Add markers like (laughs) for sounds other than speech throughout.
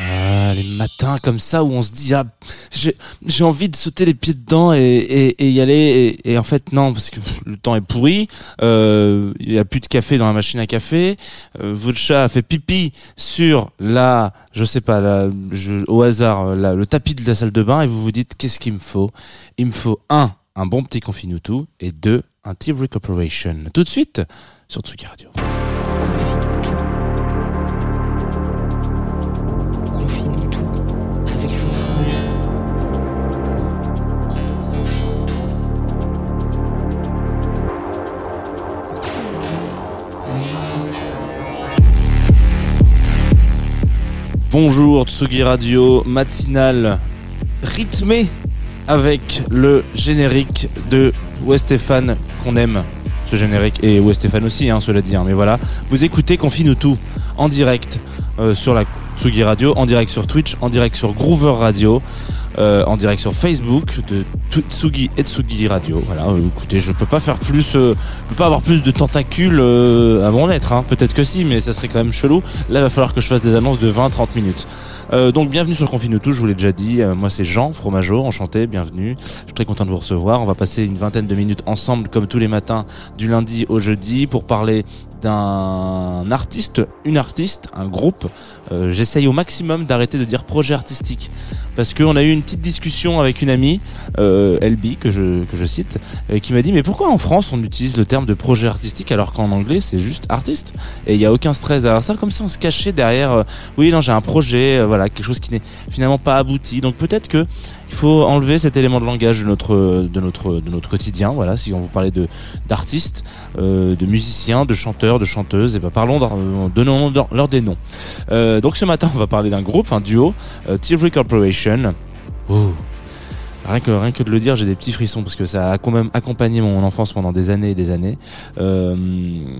Ah, les matins comme ça où on se dit ah j'ai envie de sauter les pieds dedans et, et, y aller et, en fait non parce que le temps est pourri. Euh, il y a plus de café dans la machine à café. Euh, votre chat a fait pipi sur la je sais pas au hasard la- le tapis de la salle de bain et vous vous dites qu'est-ce qu'il me faut? Il me faut un un bon petit confinutu et deux un tea recuperation tout de suite sur Tsugi Radio Bonjour Tsugi Radio matinale rythmée avec le générique de Westéphane qu'on aime. Ce générique et Westéphane aussi, hein, cela dit. hein, mais voilà, vous écoutez Confine tout en direct euh, sur la Tsugi Radio, en direct sur Twitch, en direct sur Groover Radio, euh, en direct sur Facebook de Tsugi et Tsugi Radio. Voilà, euh, écoutez, je peux pas faire plus, euh, peux pas avoir plus de tentacules euh, à mon être. Hein. Peut-être que si, mais ça serait quand même chelou. Là, il va falloir que je fasse des annonces de 20-30 minutes. Euh, donc bienvenue sur Confine tout, je vous l'ai déjà dit. Euh, moi c'est Jean Fromageau, enchanté, bienvenue. Je suis très content de vous recevoir. On va passer une vingtaine de minutes ensemble comme tous les matins du lundi au jeudi pour parler d'un artiste, une artiste, un groupe. Euh, J'essaye au maximum d'arrêter de dire projet artistique parce qu'on a eu une petite discussion avec une amie, euh, LB que je que je cite, euh, qui m'a dit mais pourquoi en France on utilise le terme de projet artistique alors qu'en anglais c'est juste artiste? Et il y a aucun stress derrière ça comme si on se cachait derrière euh, oui non j'ai un projet euh, quelque chose qui n'est finalement pas abouti. Donc peut-être que il faut enlever cet élément de langage de notre quotidien voilà si on vous parlait d'artistes euh, de musiciens de chanteurs de chanteuses et ben parlons euh, donnons leur, des noms. Euh, donc ce matin on va parler d'un groupe un duo euh, Tilbury Corporation. Ouh. Rien que, rien que de le dire, j'ai des petits frissons parce que ça a quand même accompagné mon enfance pendant des années et des années. Euh,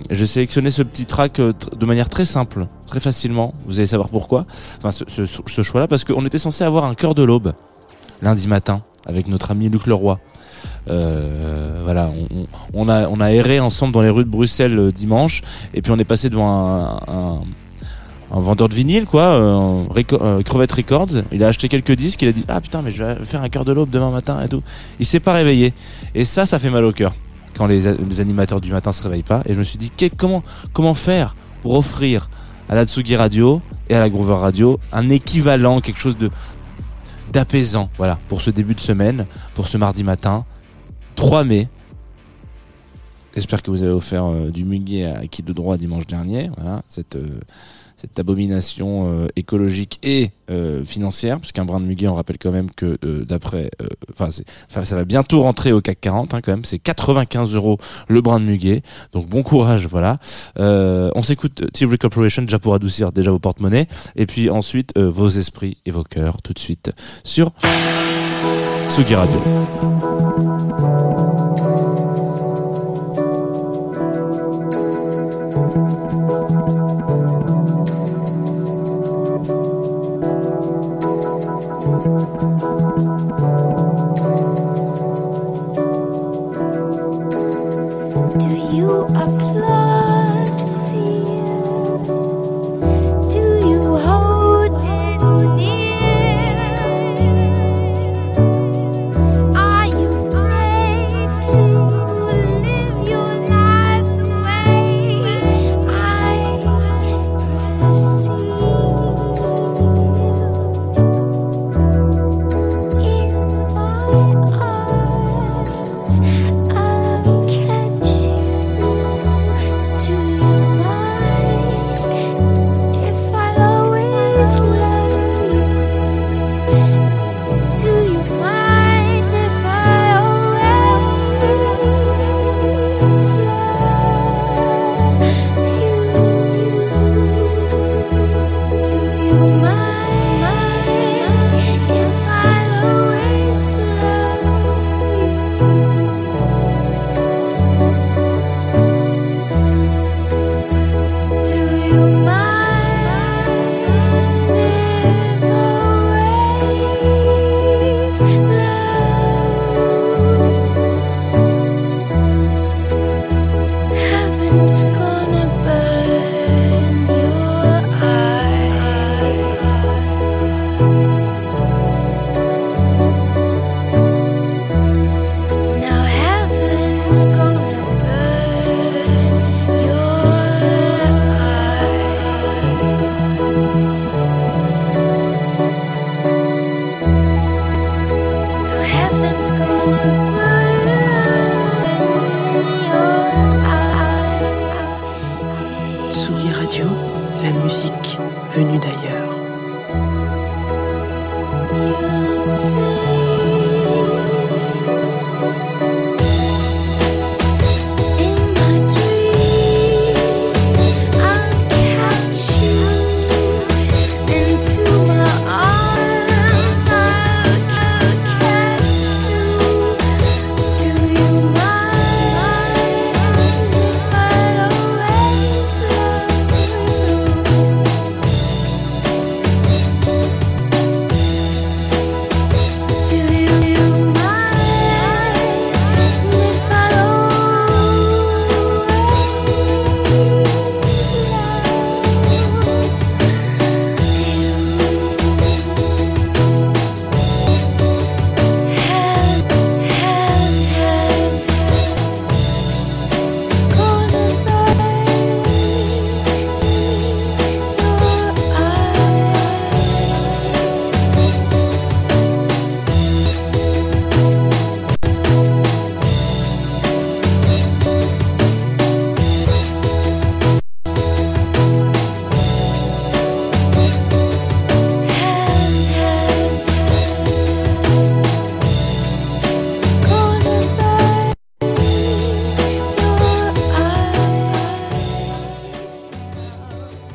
j'ai sélectionné ce petit track euh, de manière très simple, très facilement. Vous allez savoir pourquoi. Enfin, ce, choix-là, parce qu'on était censé avoir un cœur de l'aube lundi matin avec notre ami Luc Leroy. Euh, voilà, on, a erré ensemble dans les rues de Bruxelles euh, dimanche, et puis on est passé devant un, un vendeur de vinyle, quoi, euh, euh, Crevette Records. Il a acheté quelques disques, il a dit ah putain mais je vais faire un cœur de l'aube demain matin et tout. Il s'est pas réveillé, et ça, ça fait mal au cœur quand les, animateurs du matin se réveillent pas. Et je me suis dit comment faire pour offrir à la Tsugi Radio et à la Groover Radio un équivalent, quelque chose de d'apaisant, voilà, pour ce début de semaine, pour ce mardi matin, 3 mai. J'espère que vous avez offert euh, du muguet à qui de droit dimanche dernier, voilà, cette cette abomination euh, écologique et euh, financière, puisqu'un brin de muguet, on rappelle quand même que euh, d'après, euh, enfin, ça va bientôt rentrer au CAC 40, hein, quand même, c'est 95 euros le brin de muguet, donc bon courage, voilà. Euh, on s'écoute Tilbury Corporation déjà pour adoucir déjà vos porte-monnaies, et puis ensuite euh, vos esprits et vos cœurs tout de suite sur Tsugi.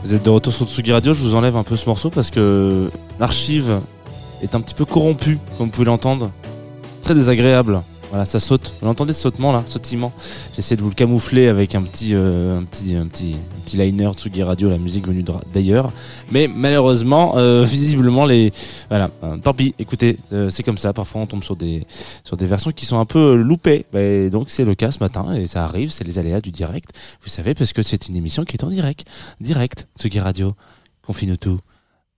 Vous êtes de retour sur Tsugi Radio, je vous enlève un peu ce morceau parce que l'archive est un petit peu corrompue, comme vous pouvez l'entendre. Très désagréable. Voilà, ça saute. Vous l'entendez ce sautement là, sautillement. J'essaie de vous le camoufler avec un petit, euh, un petit, un petit, un petit liner Tsugi Radio, la musique venue d'ailleurs. Mais malheureusement, euh, (laughs) visiblement les, voilà, euh, tant pis. Écoutez, euh, c'est comme ça. Parfois, on tombe sur des, sur des versions qui sont un peu loupées. Et donc, c'est le cas ce matin et ça arrive. C'est les aléas du direct. Vous savez, parce que c'est une émission qui est en direct, direct. Tsugi Radio, confine tout.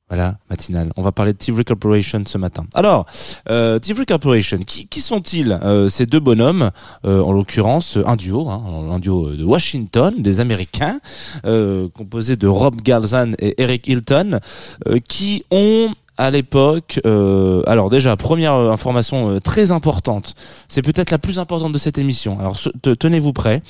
Voilà, matinale. On va parler de Tivoli Corporation ce matin. Alors, euh, Corporation, qui, qui sont-ils Euh, Ces deux bonhommes, euh, en l'occurrence un duo, hein, un duo de Washington, des Américains, euh, composé de Rob Galzan et Eric Hilton, euh, qui ont à l'époque, euh, alors déjà première euh, information euh, très importante, c'est peut-être la plus importante de cette émission. Alors tenez-vous prêts,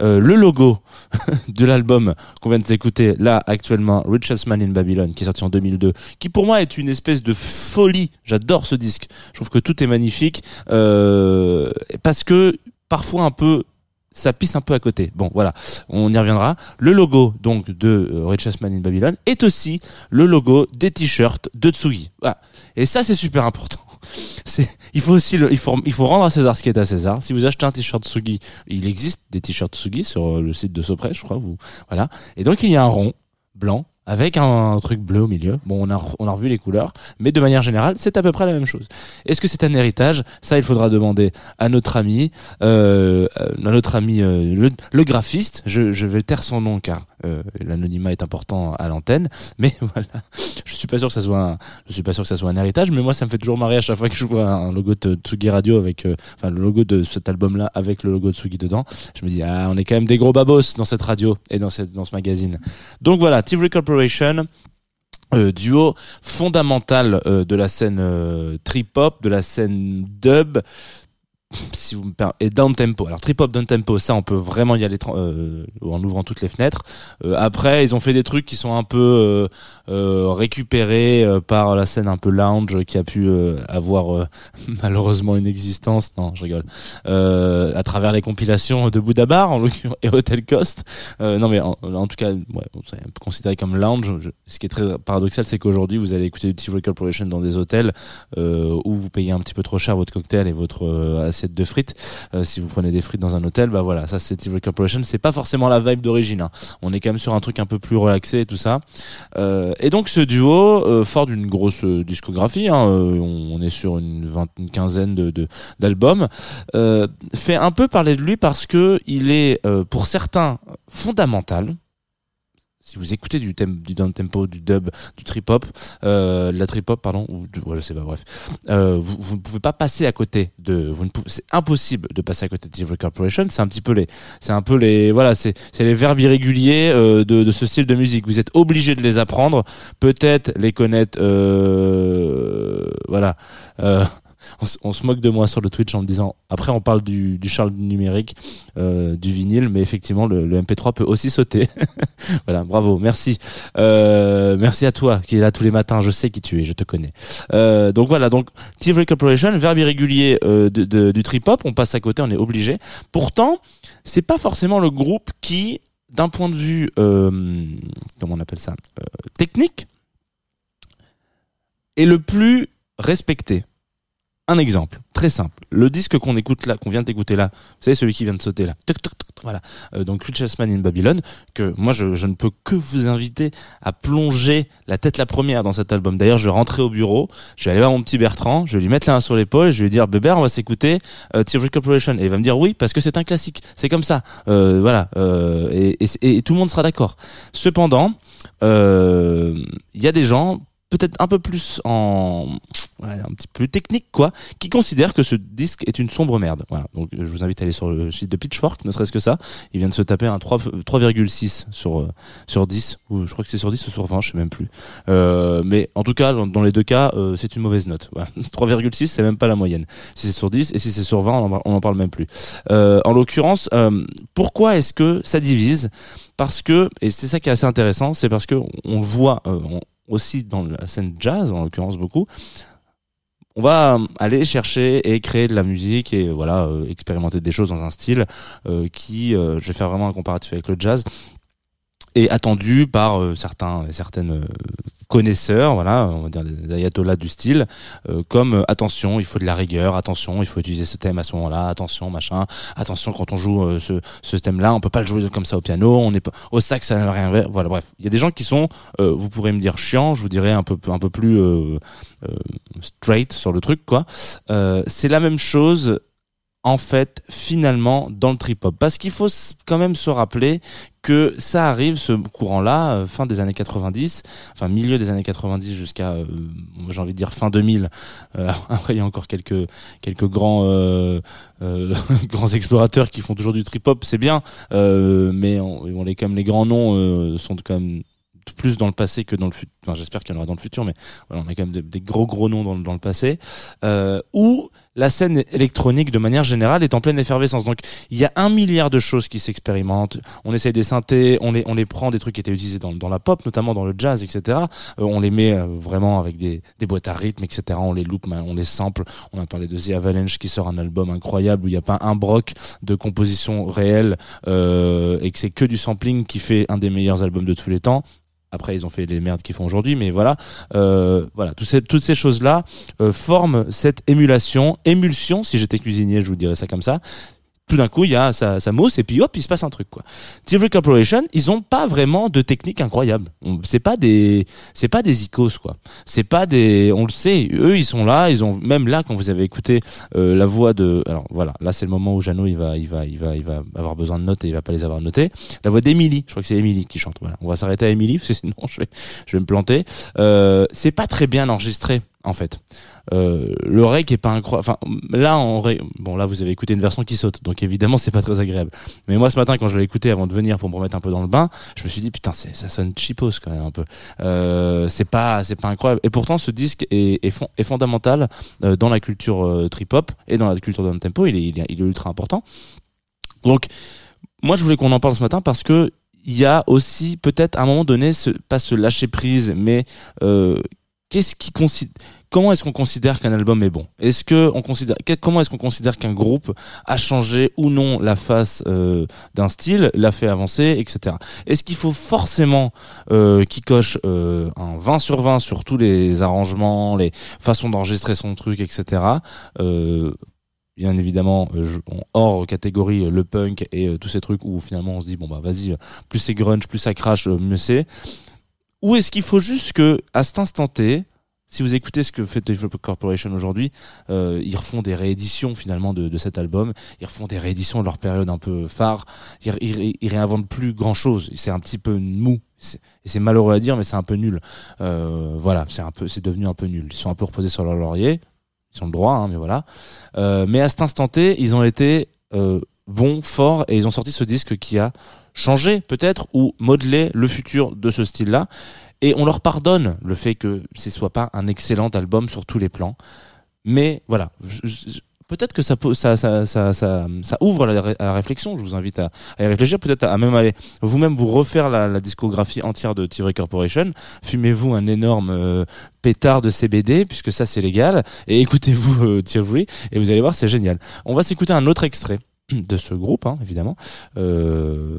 Euh, le logo (laughs) de l'album qu'on vient de s'écouter là actuellement, Richest Man in Babylon, qui est sorti en 2002, qui pour moi est une espèce de folie. J'adore ce disque. Je trouve que tout est magnifique euh, parce que parfois un peu ça pisse un peu à côté. Bon, voilà, on y reviendra. Le logo donc de euh, Richest Man in Babylon est aussi le logo des t-shirts de Tsugi. Voilà. Et ça, c'est super important. (laughs) Il faut aussi le, il faut, il faut rendre à César ce qui est à César. Si vous achetez un t-shirt Tsugi, il existe des t-shirts Tsugi sur euh, le site de Sopress, je crois. Vous, voilà. Et donc il y a un rond blanc avec un, truc bleu au milieu. Bon, on a, revu les couleurs, mais de manière générale, c'est à peu près la même chose. Est-ce que c'est un héritage? Ça, il faudra demander à notre ami, euh, à notre ami euh, le, graphiste. Je, je vais taire son nom car euh, l'anonymat est important à l'antenne, mais (laughs) voilà. Suis pas sûr que ça soit, un, je suis pas sûr que ça soit un héritage, mais moi, ça me fait toujours marrer à chaque fois que je vois un logo de Tsugi Radio avec, euh, enfin, le logo de cet album-là avec le logo de Tsugi dedans. Je me dis, ah, on est quand même des gros babos dans cette radio et dans cette, dans ce magazine. Donc voilà, Tivoli Corporation. euh, duo fondamental euh, de la scène euh, trip-hop, de la scène dub, si vous me et down tempo. Alors trip hop down tempo, ça on peut vraiment y aller euh, en ouvrant toutes les fenêtres. Euh, après, ils ont fait des trucs qui sont un peu euh, euh, récupérés euh, par la scène un peu lounge qui a pu euh, avoir (laughs) malheureusement une existence. Non, je rigole. À travers les compilations de Bouddha Bar en (laughs) et Hotel Coast. Euh, non mais en, en tout cas, ouais, c'est considéré comme lounge. Ce qui est très paradoxal, c'est qu'aujourd'hui vous allez écouter du Tivoli Corporation dans des hôtels où vous payez un petit peu trop cher votre cocktail et votre euh, assiette de frites. Euh, si vous prenez des frites dans un hôtel, bah voilà, ça c'est Tivoli Corporation. C'est pas forcément la vibe d'origine. hein. On est quand même sur un truc un peu plus relaxé et tout ça. Euh, et donc ce duo, euh, fort d'une grosse discographie, hein, on, est sur une, vingt, une quinzaine de, d'albums, fait un peu parler de lui parce que il est pour certains fondamental. Si vous écoutez du, thème, du down tempo, du dub, du trip hop, euh, la trip hop pardon, ou ouais, je sais pas, bref, euh, vous, vous ne pouvez pas passer à côté de, vous ne pouvez, c'est impossible de passer à côté de Tivoli Corporation. C'est un petit peu les, c'est un peu les, voilà, c'est, c'est les verbes irréguliers euh, de, de ce style de musique. Vous êtes obligé de les apprendre, peut-être les connaître, euh, voilà. On, se- moque de moi sur le Twitch en me disant après on parle du, du Charles numérique euh, du vinyle mais effectivement le, le MP3 peut aussi sauter. (laughs) Voilà bravo merci. Euh, merci à toi qui est là tous les matins je sais qui tu es je te connais. Euh, donc voilà donc Tivoli Corporation verbe irrégulier du trip hop on passe à côté on est obligé. Pourtant c'est pas forcément le groupe qui d'un point de vue comment on appelle ça technique est le plus respecté un exemple très simple. Le disque qu'on écoute là, qu'on vient d'écouter là, vous savez celui qui vient de sauter là. Toc, toc, toc, voilà. Euh, donc Richest Man in Babylon, que moi je, ne peux que vous inviter à plonger la tête la première dans cet album. D'ailleurs, je vais rentrer au bureau, je vais aller voir mon petit Bertrand, je vais lui mettre la main sur l'épaule, je vais lui dire Bébert, on va s'écouter euh, Tivoli Corporation et il va me dire oui parce que c'est un classique. C'est comme ça. Euh, voilà. Euh, et, tout le monde sera d'accord. Cependant, il y a des gens peut-être un peu plus en ouais, un petit peu technique quoi qui considèrent que ce disque est une sombre merde. Voilà. Donc euh, je vous invite à aller sur le site de Pitchfork ne serait-ce que ça. Il vient de se taper un 3 3,6 sur euh, sur 10 ou je crois que c'est sur 10 ou sur 20 je sais même plus. Euh, mais en tout cas dans, les deux cas euh, c'est une mauvaise note. Voilà. (laughs) 3,6 c'est même pas la moyenne. Si c'est sur 10 et si c'est sur 20 on en, parle même plus. Euh, en l'occurrence pourquoi est-ce que ça divise? Parce que et c'est ça qui est assez intéressant c'est parce que on voit on- aussi dans la scène jazz en l'occurrence beaucoup on va euh, aller chercher et créer de la musique et voilà euh, expérimenter des choses dans un style euh, qui je vais faire vraiment un comparatif avec le jazz est attendu par euh, certains et certaines euh, connaisseurs, voilà, on va dire des ayatollahs du style, euh, comme euh, attention, il faut de la rigueur, attention, il faut utiliser ce thème à ce moment-là, attention, machin, attention quand on joue euh, ce, ce thème-là, on peut pas le jouer comme ça au piano, on est au sax ça n'a rien, voilà, bref, il y a des gens qui sont, euh, vous pourrez me dire chiant, je vous dirais un peu un peu plus straight sur le truc, quoi. C'est la même chose en fait finalement dans le trip hop parce qu'il faut quand même se rappeler que ça arrive ce courant là euh, fin des années 90 enfin milieu des années 90 jusqu'à euh, j'ai envie de dire fin 2000 Euh, (laughs) après il y a encore quelques quelques grands (laughs) grands explorateurs qui font toujours du trip hop c'est bien. Mais on, les quand les grands noms sont quand même plus dans le passé que dans le futur. J'espère qu'il y en aura dans le futur, mais voilà, on a quand même de- des gros gros noms dans, dans le passé. Euh, où la scène électronique, de manière générale, est en pleine effervescence. Donc, il y a un milliard de choses qui s'expérimentent. On essaye des synthés, on les on les prend des trucs qui étaient utilisés dans, dans la pop, notamment dans le jazz, etc. Euh, on les met euh, vraiment avec des, des boîtes à rythme, etc. On les loupe, on les sample. On a parlé de The Avalanche qui sort un album incroyable où il n'y a pas un broc de composition réelle euh, et que c'est que du sampling qui fait un des meilleurs albums de tous les temps. Après, ils ont fait les merdes qu'ils font aujourd'hui, mais voilà, euh, voilà, toutes ces, choses-là euh, forment cette émulation, émulsion. Si j'étais cuisinier, je vous dirais ça comme ça. Tout d'un coup, il y a ça, ça mousse et puis hop, il se passe un truc quoi. TV Corporation, ils ont pas vraiment de technique incroyable. C'est pas des, c'est pas des icos quoi. C'est pas des, on le sait. Eux, ils sont là, ils ont même là quand vous avez écouté euh, la voix de, alors voilà, là c'est le moment où Jeannot il va, il va, il va, il va avoir besoin de notes et il va pas les avoir notées. La voix d'Emily, je crois que c'est Emily qui chante. Voilà, on va s'arrêter à Emily parce que sinon (laughs) je vais, je vais me planter. Euh, c'est pas très bien enregistré en fait. Euh, le rec est pas incroyable. Enfin, là, en ré- bon, là, vous avez écouté une version qui saute, donc évidemment, c'est pas très agréable. Mais moi, ce matin, quand je l'ai écouté avant de venir pour me remettre un peu dans le bain, je me suis dit putain, ça sonne cheapos quand même un peu. Euh, c'est pas, c'est pas incroyable. Et pourtant, ce disque est, est, fond- est fondamental euh, dans la culture euh, trip hop et dans la culture down tempo. Il est, ultra important. Donc, moi, je voulais qu'on en parle ce matin parce que il y a aussi peut-être à un moment donné, pas se lâcher prise, mais euh, qu'est-ce qui comment est-ce qu'on considère qu'un album est bon? Est-ce que on considère comment est-ce qu'on considère qu'un groupe a changé ou non la face euh, d'un style, l'a fait avancer, etc. Est-ce qu'il faut forcément euh, qu'il coche euh, un 20 sur 20 sur tous les arrangements, les façons d'enregistrer son truc, etc. Euh, bien évidemment euh, je- hors catégorie euh, le punk et tous ces trucs où finalement on se dit bon bah vas-y plus c'est grunge plus ça crache mieux c'est ou est-ce qu'il faut juste que à cet instant T si vous écoutez ce que fait Developer Corporation aujourd'hui, euh, ils refont des rééditions finalement de, de cet album. Ils refont des rééditions de leur période un peu phare. Ils, ils, ils réinventent plus grand chose. C'est un petit peu mou. C'est- malheureux à dire, mais c'est un peu nul. Euh, voilà, c'est un peu, c'est devenu un peu nul. Ils sont un peu reposés sur leur laurier. Ils ont le droit, hein, mais voilà. Euh, mais à cet instant T, ils ont été bons, forts, et ils ont sorti ce disque qui a changé peut-être ou modelé le futur de ce style-là. Et on leur pardonne le fait que ce soit pas un excellent album sur tous les plans. Mais voilà, peut-être que ça, ouvre à la, ré- à la réflexion. Je vous invite à, à y réfléchir, peut-être à même aller vous-même vous refaire la, discographie entière de Tivry Corporation. Fumez-vous un énorme euh, pétard de CBD, puisque ça c'est légal, et écoutez-vous euh, et vous allez voir, c'est génial. On va s'écouter un autre extrait de ce groupe, hein, évidemment. Euh,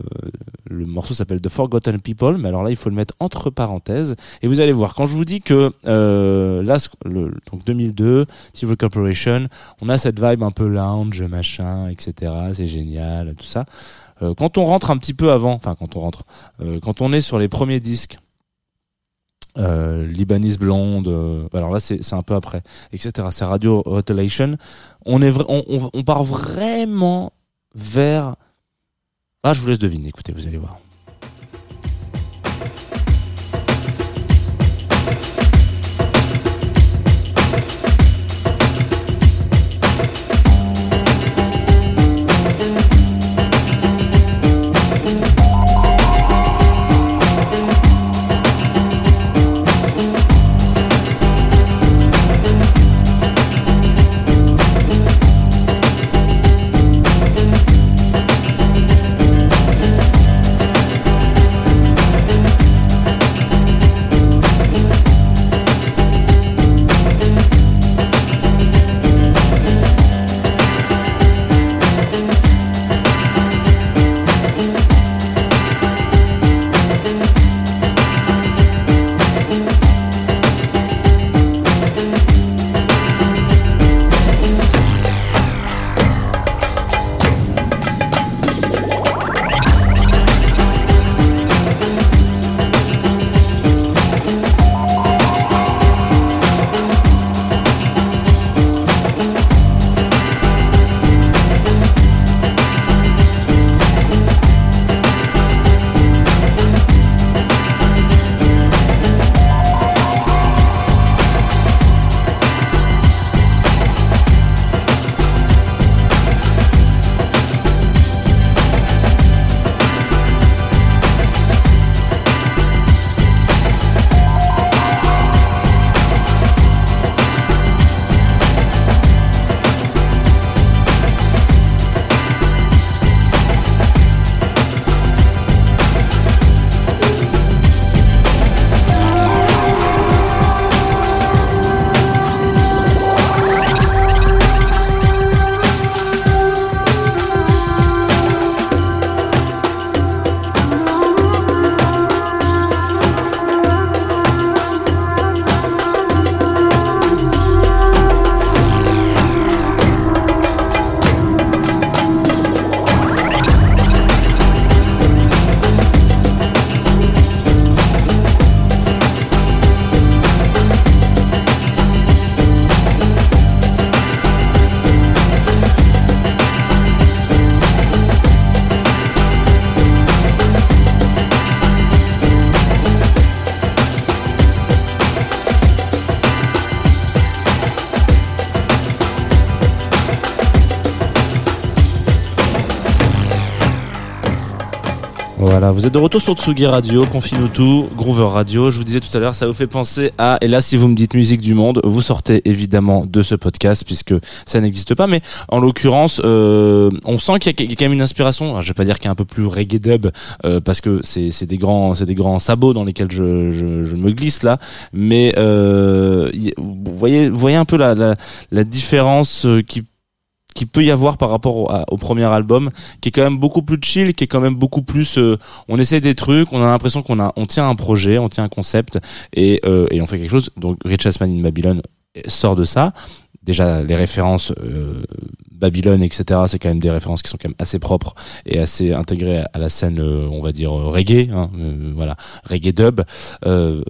le morceau s'appelle The Forgotten People, mais alors là, il faut le mettre entre parenthèses. Et vous allez voir, quand je vous dis que euh, là, le, donc 2002, Civil Corporation, on a cette vibe un peu lounge, machin, etc. C'est génial, tout ça. Euh, quand on rentre un petit peu avant, enfin quand on rentre, euh, quand on est sur les premiers disques, euh, Libanese Blonde, euh, alors là c'est un peu après, etc. C'est Radio Rotulation. On est on, on part vraiment vers. Ah, je vous laisse deviner. Écoutez, vous allez voir. Vous êtes de retour sur Tsugi Radio, Confine tout, Groover Radio. Je vous disais tout à l'heure, ça vous fait penser à, et là, si vous me dites musique du monde, vous sortez évidemment de ce podcast puisque ça n'existe pas, mais en l'occurrence, euh, on sent qu'il y a quand même une inspiration. Alors, je vais pas dire qu'il y a un peu plus reggae dub euh, parce que c'est c'est des grands c'est des grands sabots dans lesquels je je, je me glisse là, mais euh, vous voyez vous voyez un peu la la, la différence euh, qui qui peut y avoir par rapport au, premier album qui est quand même beaucoup plus chill qui est quand même beaucoup plus euh, on essaie des trucs on a l'impression qu'on a on tient un projet on tient un concept et euh, et on fait quelque chose. Donc Richard Man in Babylon sort de ça déjà les références euh, Babylone etc c'est quand même des références qui sont quand même assez propres et assez intégrées à la scène euh, on va dire euh, reggae hein, euh, voilà reggae dub. Euh,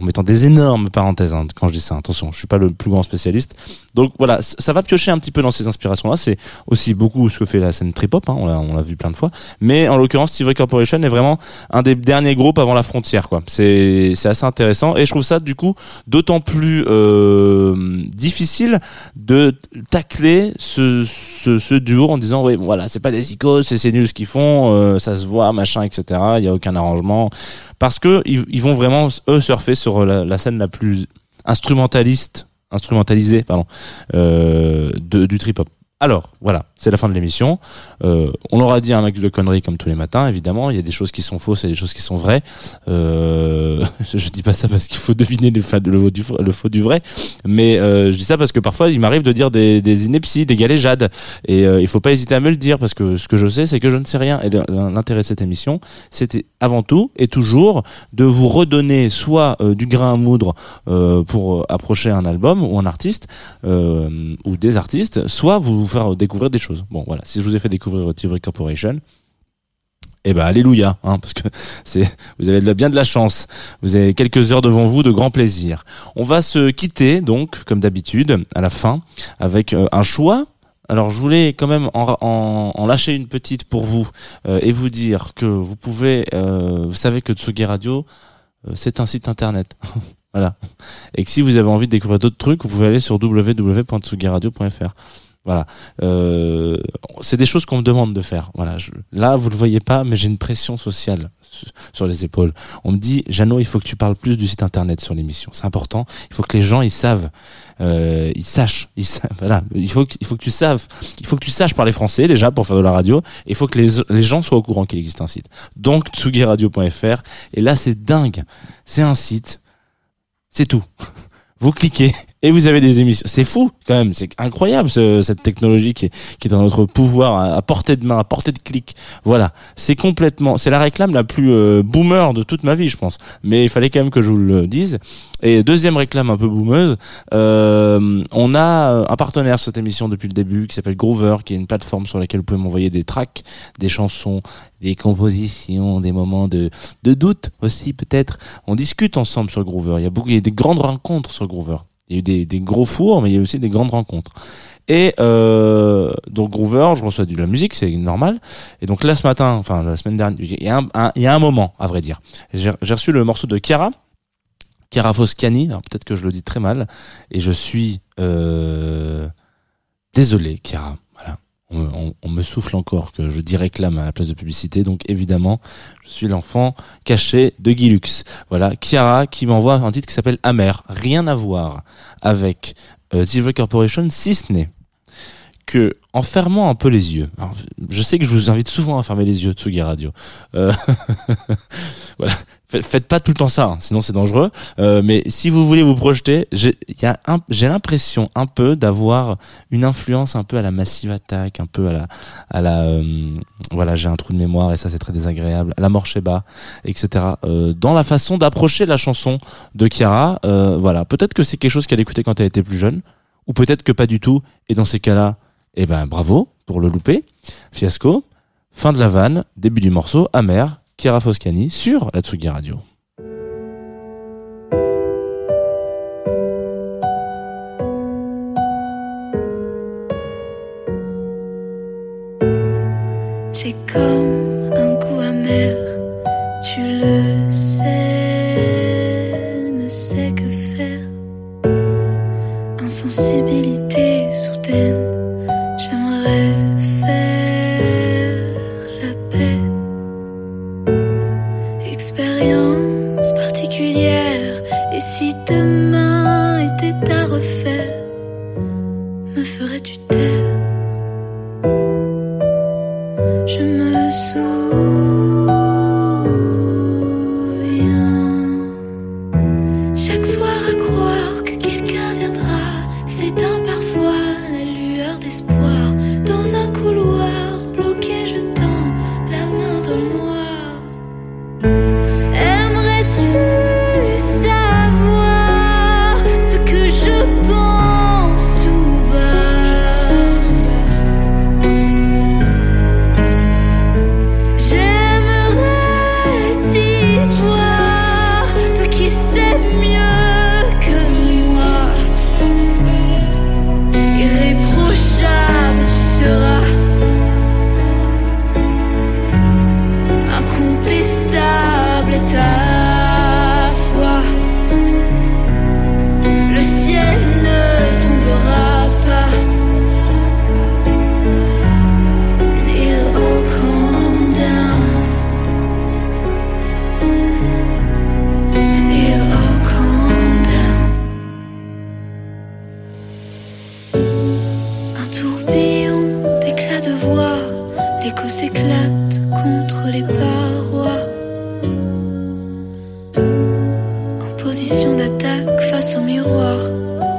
en mettant des énormes parenthèses hein, quand je dis ça attention je suis pas le plus grand spécialiste. Donc voilà ça va piocher un petit peu dans ces inspirations là c'est aussi beaucoup ce que fait la scène trip hop hein, on l'a on l'a vu plein de fois. Mais en l'occurrence Steve Ray Corporation est vraiment un des derniers groupes avant la frontière quoi. C'est c'est assez intéressant. Et je trouve ça du coup d'autant plus euh, difficile de tacler ce, ce, ce duo en disant oui voilà c'est pas des icônes c'est c'est nul ce qu'ils font euh, ça se voit machin etc il y a aucun arrangement. Parce que ils, ils vont vraiment eux surfer sur la, la scène la plus instrumentaliste instrumentalisée pardon euh, du trip hop alors voilà c'est la fin de l'émission. Euh, on aura dit un max de conneries comme tous les matins évidemment. Il y a des choses qui sont fausses et des choses qui sont vraies. Euh, (laughs) je dis pas ça parce qu'il faut deviner le, fa- le, faux du, vrai mais euh, je dis ça parce que parfois il m'arrive de dire des, inepties des galéjades. Et euh, il faut pas hésiter à me le dire parce que ce que je sais c'est que je ne sais rien. Et l'intérêt de cette émission c'était avant tout et toujours de vous redonner soit euh, du grain à moudre euh, pour approcher un album ou un artiste ou des artistes soit vous faire découvrir des choses bon voilà. Si je vous ai fait découvrir TV Corporation eh ben alléluia hein, parce que (laughs) c'est vous avez bien de la chance. Vous avez quelques heures devant vous de grand plaisir. On va se quitter donc comme d'habitude à la fin avec euh, un choix. Alors je voulais quand même en, lâcher une petite pour vous euh, et vous dire que vous pouvez euh, vous savez que Tsugi Radio c'est un site internet. (laughs) Voilà. Et que si vous avez envie de découvrir d'autres trucs vous pouvez aller sur www.tsugiradio.fr voilà. Euh, c'est des choses qu'on me demande de faire. Voilà je- là vous le voyez pas mais j'ai une pression sociale su- sur les épaules. On me dit Jeannot il faut que tu parles plus du site internet sur l'émission. C'est important. Il faut que les gens ils savent. Euh, ils sachent. Ils (laughs) voilà. Il faut que, il faut que tu saves. Il faut que tu saches parler français déjà pour faire de la radio. Il faut que les, les gens soient au courant qu'il existe un site. Donc tsugiradio.fr et là c'est dingue. C'est un site. C'est tout. (laughs) Vous cliquez et vous avez des émissions. C'est fou quand même, c'est incroyable ce- cette technologie qui est, qui est dans notre pouvoir, à, portée de main, à portée de clic. Voilà, c'est complètement, c'est la réclame la plus euh, boomer de toute ma vie, je pense. Mais il fallait quand même que je vous le dise. Et deuxième réclame un peu boomeuse, euh, on a euh, un partenaire sur cette émission depuis le début qui s'appelle Groover, qui est une plateforme sur laquelle vous pouvez m'envoyer des tracks, des chansons, des compositions, des moments de, de doute aussi peut-être. On discute ensemble sur Groover. Il y a beaucoup, il y a des grandes rencontres sur Groover. Il y a eu des, gros fours, mais il y a aussi des grandes rencontres. Et euh, donc Groover, je reçois de la musique, c'est normal. Et donc là ce matin, enfin la semaine dernière, il y a un, moment, à vrai dire, j'ai j'ai reçu le morceau de Chiara, Chiara Foscani. Alors peut-être que je le dis très mal, et je suis euh, désolé, Chiara. On, me souffle encore que je dis réclame à la place de publicité, donc évidemment, je suis l'enfant caché de Guy Lux. Voilà, Chiara qui m'envoie un titre qui s'appelle Amer. Rien à voir avec euh, Silver Corporation, si ce n'est que en fermant un peu les yeux. Je sais que je vous invite souvent à fermer les yeux, Tsugi Radio. Euh, (laughs) voilà, Faites- pas tout le temps ça, hein, sinon c'est dangereux. Euh, mais si vous voulez vous projeter, j'ai l'impression un peu d'avoir une influence un peu à la Massive Attack, un peu à la à la euh, voilà, j'ai un trou de mémoire et ça c'est très désagréable, à la Morcheba, etc. Euh, dans la façon d'approcher la chanson de Chiara, euh, voilà, peut-être que c'est quelque chose qu'elle écoutait quand elle était plus jeune, ou peut-être que pas du tout. Et dans ces cas-là, eh ben bravo pour le louper. Fiasco. Fin de la vanne, début du morceau, amer, Chiara Foscani sur la Tsugi Radio. J'ai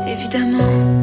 évidemment.